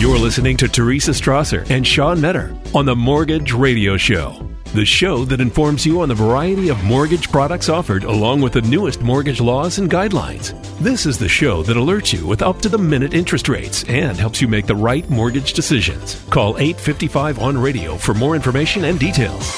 You're listening to Teresa Strasser and Sean Metter on the Mortgage Radio Show, the show that informs you on the variety of mortgage products offered along with the newest mortgage laws and guidelines. This is the show that alerts you with up to the minute interest rates and helps you make the right mortgage decisions. Call 855 on radio for more information and details.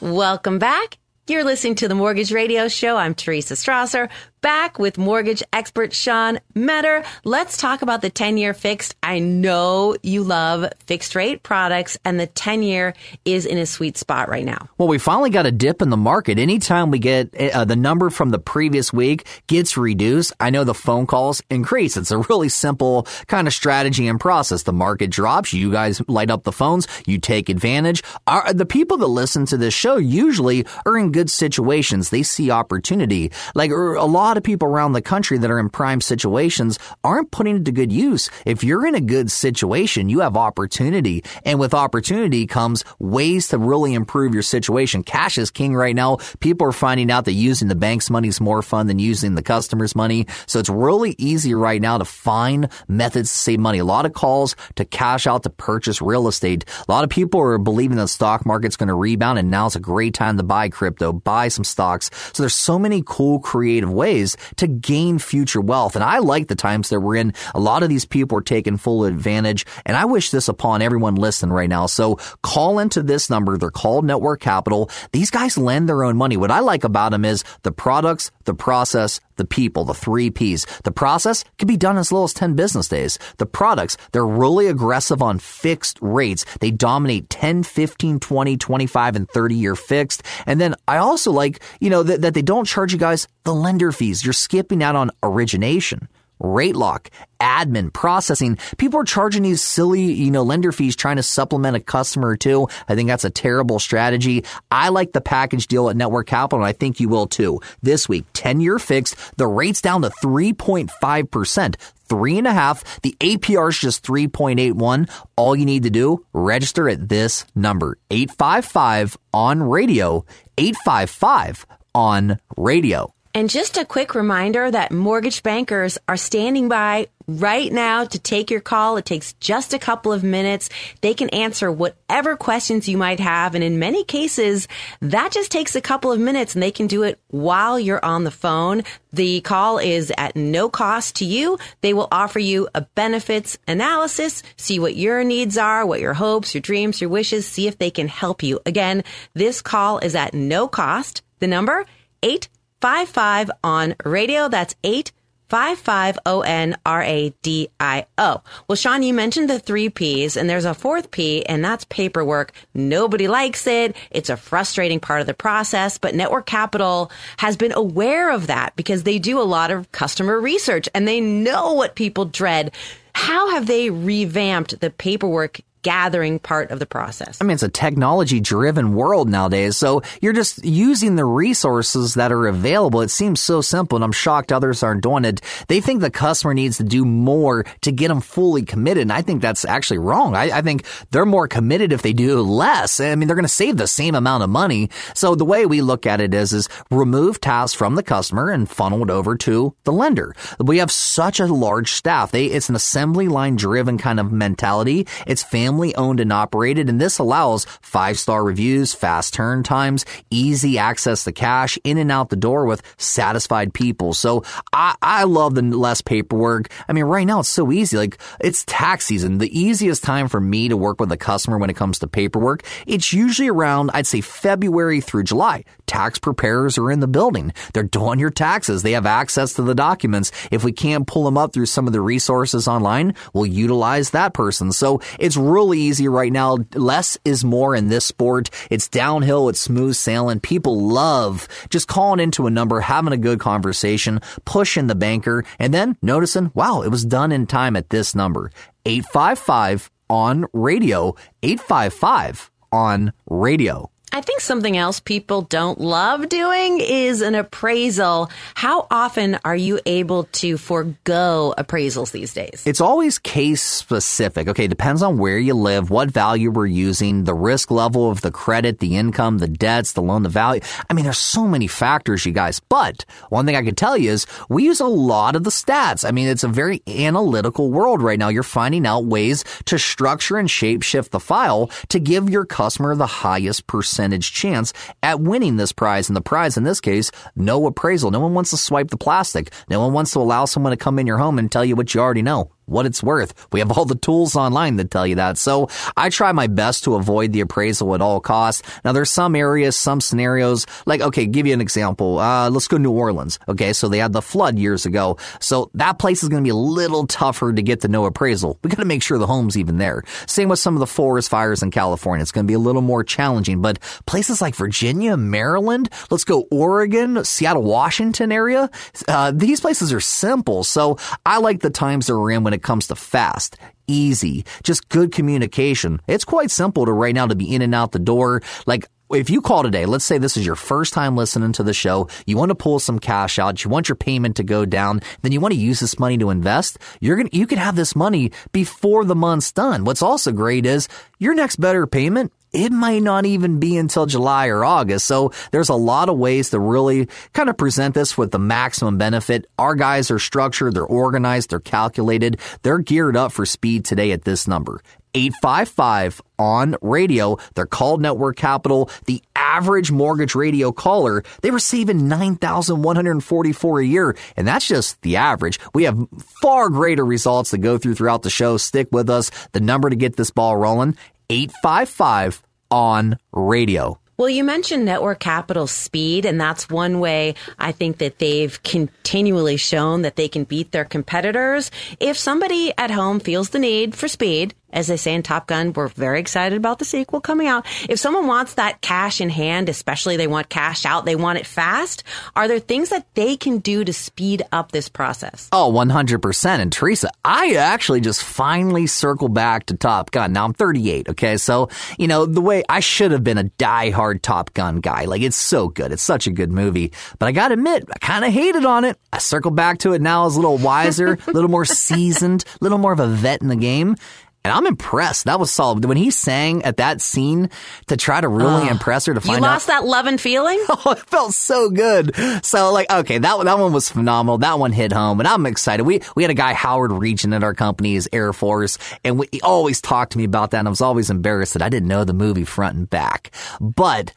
Welcome back. You're listening to the Mortgage Radio Show. I'm Teresa Strasser, back with mortgage expert Sean Metter. Let's talk about the 10 year fixed. I know you love fixed rate products, and the 10 year is in a sweet spot right now. Well, we finally got a dip in the market. Anytime we get uh, the number from the previous week gets reduced, I know the phone calls increase. It's a really simple kind of strategy and process. The market drops, you guys light up the phones, you take advantage. Our, the people that listen to this show usually are in good situations. They see opportunity. Like er, a lot of people around the country that are in prime situations aren't putting it to good use. If you're in a good situation, you have opportunity. And with opportunity comes ways to really improve your situation. Cash is king right now. People are finding out that using the bank's money is more fun than using the customer's money. So it's really easy right now to find methods to save money. A lot of calls to cash out to purchase real estate. A lot of people are believing the stock market's going to rebound and now's a great time to buy crypto, buy some stocks. So there's so many cool creative ways to gain future wealth. And I like the times that we're in. A lot of these people are taking full advantage. And I wish this upon everyone listening right now. So call into this number. They're called Network Capital. These guys lend their own money. What I like about them is the products, the process, the people, the three P's. The process can be done as little as 10 business days. The products, they're really aggressive on fixed rates. They dominate 10, 15, 20, 25, and 30 year fixed. And then I also like, you know, that, that they don't charge you guys the lender fees. You're skipping out on origination rate lock, admin, processing. People are charging these silly, you know, lender fees trying to supplement a customer or two. I think that's a terrible strategy. I like the package deal at Network Capital, and I think you will too. This week, 10 year fixed, the rate's down to 3.5%. Three and a half. The APR is just 3.81. All you need to do, register at this number, 855 on radio, 855 on radio. And just a quick reminder that mortgage bankers are standing by right now to take your call. It takes just a couple of minutes. They can answer whatever questions you might have. And in many cases, that just takes a couple of minutes and they can do it while you're on the phone. The call is at no cost to you. They will offer you a benefits analysis, see what your needs are, what your hopes, your dreams, your wishes, see if they can help you. Again, this call is at no cost. The number, 8 55 on radio. That's 855 O N R A D I O. Well, Sean, you mentioned the three P's, and there's a fourth P, and that's paperwork. Nobody likes it. It's a frustrating part of the process, but Network Capital has been aware of that because they do a lot of customer research and they know what people dread. How have they revamped the paperwork gathering part of the process. I mean, it's a technology driven world nowadays. So you're just using the resources that are available. It seems so simple and I'm shocked others aren't doing it. They think the customer needs to do more to get them fully committed. And I think that's actually wrong. I, I think they're more committed if they do less. I mean, they're going to save the same amount of money. So the way we look at it is, is remove tasks from the customer and funnel it over to the lender. We have such a large staff. They, it's an assembly line driven kind of mentality. It's family family owned and operated, and this allows five star reviews, fast turn times, easy access to cash, in and out the door with satisfied people. So I, I love the less paperwork. I mean, right now it's so easy. Like it's tax season. The easiest time for me to work with a customer when it comes to paperwork, it's usually around, I'd say February through July. Tax preparers are in the building. They're doing your taxes. They have access to the documents. If we can't pull them up through some of the resources online, we'll utilize that person. So it's really really easy right now. Less is more in this sport. It's downhill. It's smooth sailing. People love just calling into a number, having a good conversation, pushing the banker, and then noticing, wow, it was done in time at this number. 855 on radio. 855 on radio. I think something else people don't love doing is an appraisal. How often are you able to forego appraisals these days? It's always case specific. Okay, depends on where you live, what value we're using, the risk level of the credit, the income, the debts, the loan, the value. I mean, there's so many factors, you guys. But one thing I can tell you is we use a lot of the stats. I mean, it's a very analytical world right now. You're finding out ways to structure and shape shift the file to give your customer the highest percent percentage chance at winning this prize. And the prize in this case, no appraisal. No one wants to swipe the plastic. No one wants to allow someone to come in your home and tell you what you already know what it's worth. We have all the tools online that tell you that. So I try my best to avoid the appraisal at all costs. Now there's some areas, some scenarios, like, okay, give you an example. Uh, let's go New Orleans. Okay. So they had the flood years ago. So that place is going to be a little tougher to get the no appraisal. We got to make sure the home's even there. Same with some of the forest fires in California. It's going to be a little more challenging, but places like Virginia, Maryland, let's go Oregon, Seattle, Washington area. Uh, these places are simple. So I like the times they're in when when it comes to fast, easy, just good communication. It's quite simple to right now to be in and out the door. Like if you call today, let's say this is your first time listening to the show, you want to pull some cash out, you want your payment to go down, then you want to use this money to invest, you're going to, you can have this money before the month's done. What's also great is your next better payment it might not even be until July or August. So there's a lot of ways to really kind of present this with the maximum benefit. Our guys are structured, they're organized, they're calculated, they're geared up for speed today at this number. 855 on radio. They're called Network Capital. The average mortgage radio caller, they receive in 9,144 a year. And that's just the average. We have far greater results to go through throughout the show. Stick with us. The number to get this ball rolling, 855 on radio. Well, you mentioned network capital speed, and that's one way I think that they've continually shown that they can beat their competitors. If somebody at home feels the need for speed, as they say in Top Gun, we're very excited about the sequel coming out. If someone wants that cash in hand, especially they want cash out, they want it fast, are there things that they can do to speed up this process? Oh, 100%. And Teresa, I actually just finally circle back to Top Gun. Now I'm 38, okay? So, you know, the way I should have been a die-hard Top Gun guy. Like, it's so good. It's such a good movie. But I gotta admit, I kind of hated on it. I circle back to it now as a little wiser, a little more seasoned, a little more of a vet in the game. And I'm impressed. That was solid. When he sang at that scene to try to really uh, impress her to find out. You lost out, that love and feeling? Oh, it felt so good. So like, okay, that, that one was phenomenal. That one hit home and I'm excited. We, we had a guy, Howard Regent at our company, his Air Force, and we, he always talked to me about that. And I was always embarrassed that I didn't know the movie front and back. But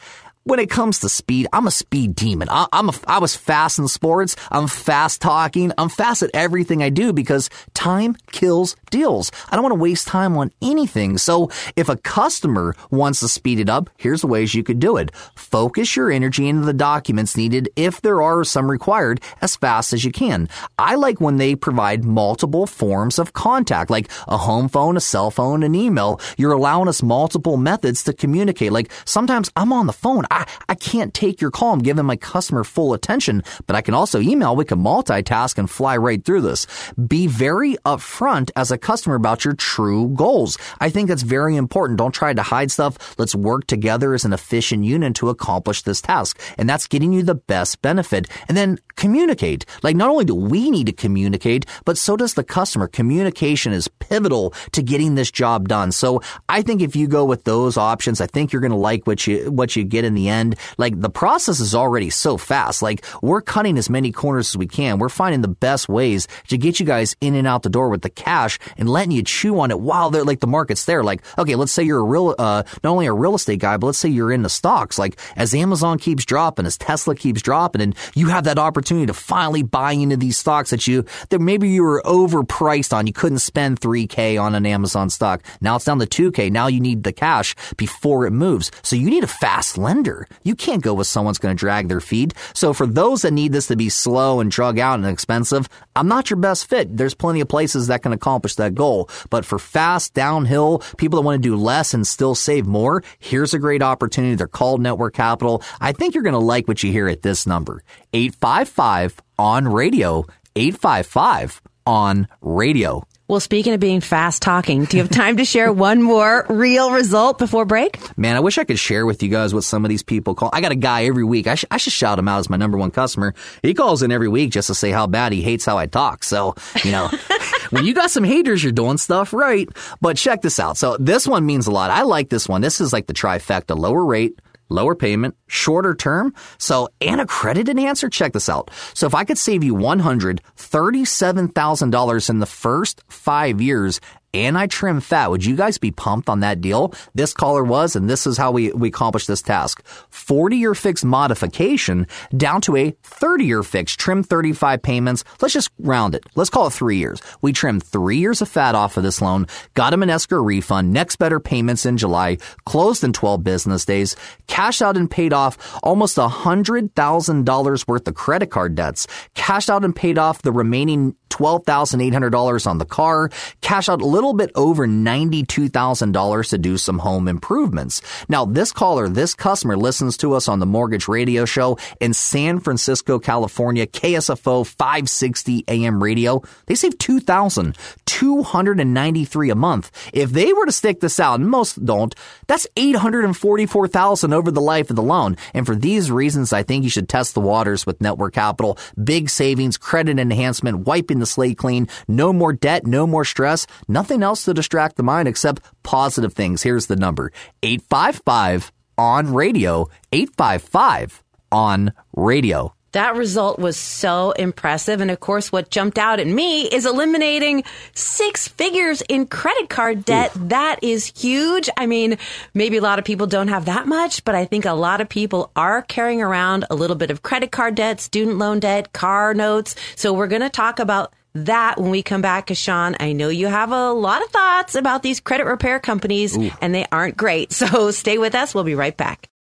when it comes to speed, I'm a speed demon. I, am a, I was fast in sports. I'm fast talking. I'm fast at everything I do because time kills deals. I don't want to waste time on anything. So if a customer wants to speed it up, here's the ways you could do it. Focus your energy into the documents needed if there are some required as fast as you can. I like when they provide multiple forms of contact, like a home phone, a cell phone, an email. You're allowing us multiple methods to communicate. Like sometimes I'm on the phone. I, I can't take your call. I'm giving my customer full attention, but I can also email. We can multitask and fly right through this. Be very upfront as a customer about your true goals. I think that's very important. Don't try to hide stuff. Let's work together as an efficient unit to accomplish this task. And that's getting you the best benefit. And then communicate. Like not only do we need to communicate, but so does the customer. Communication is pivotal to getting this job done. So I think if you go with those options, I think you're going to like what you, what you get in the end. Like the process is already so fast. Like we're cutting as many corners as we can. We're finding the best ways to get you guys in and out the door with the cash and letting you chew on it while they're like the market's there. Like, okay, let's say you're a real, uh, not only a real estate guy, but let's say you're in the stocks. Like as Amazon keeps dropping, as Tesla keeps dropping, and you have that opportunity to finally buy into these stocks that you, that maybe you were overpriced on. You couldn't spend 3K on an Amazon stock. Now it's down to 2K. Now you need the cash before it moves. So you need a fast lender. You can't go with someone's going to drag their feet. So for those that need this to be slow and drug out and expensive, I'm not your best fit. There's plenty of places that can accomplish that goal. But for fast, downhill, people that want to do less and still save more, here's a great opportunity. They're called Network Capital. I think you're going to like what you hear at this number. 855 on radio. 855 on radio. Well, speaking of being fast talking, do you have time to share one more real result before break? Man, I wish I could share with you guys what some of these people call. I got a guy every week. I, sh- I should shout him out as my number one customer. He calls in every week just to say how bad he hates how I talk. So, you know, when you got some haters, you're doing stuff right. But check this out. So this one means a lot. I like this one. This is like the trifecta lower rate, lower payment, shorter term. So, and a credit enhancer. Check this out. So, if I could save you $137,000 in the first five years and I trim fat. Would you guys be pumped on that deal? This caller was, and this is how we, we accomplished this task. 40 year fixed modification down to a 30 year fixed, trim 35 payments. Let's just round it. Let's call it three years. We trimmed three years of fat off of this loan, got him an escrow refund, next better payments in July, closed in 12 business days, cashed out and paid off almost $100,000 worth of credit card debts, cashed out and paid off the remaining $12,800 on the car, cash out a little bit over $92,000 to do some home improvements. Now, this caller, this customer listens to us on the mortgage radio show in San Francisco, California, KSFO 560 AM radio. They save 2,293 a month. If they were to stick this out, and most don't, that's 844,000 over the life of the loan. And for these reasons, I think you should test the waters with Network Capital. Big savings, credit enhancement, wiping the slate clean, no more debt, no more stress, nothing else to distract the mind except positive things. Here's the number 855 on radio, 855 on radio. That result was so impressive. And of course, what jumped out at me is eliminating six figures in credit card debt. Ooh. That is huge. I mean, maybe a lot of people don't have that much, but I think a lot of people are carrying around a little bit of credit card debt, student loan debt, car notes. So we're going to talk about that when we come back. Sean, I know you have a lot of thoughts about these credit repair companies Ooh. and they aren't great. So stay with us. We'll be right back.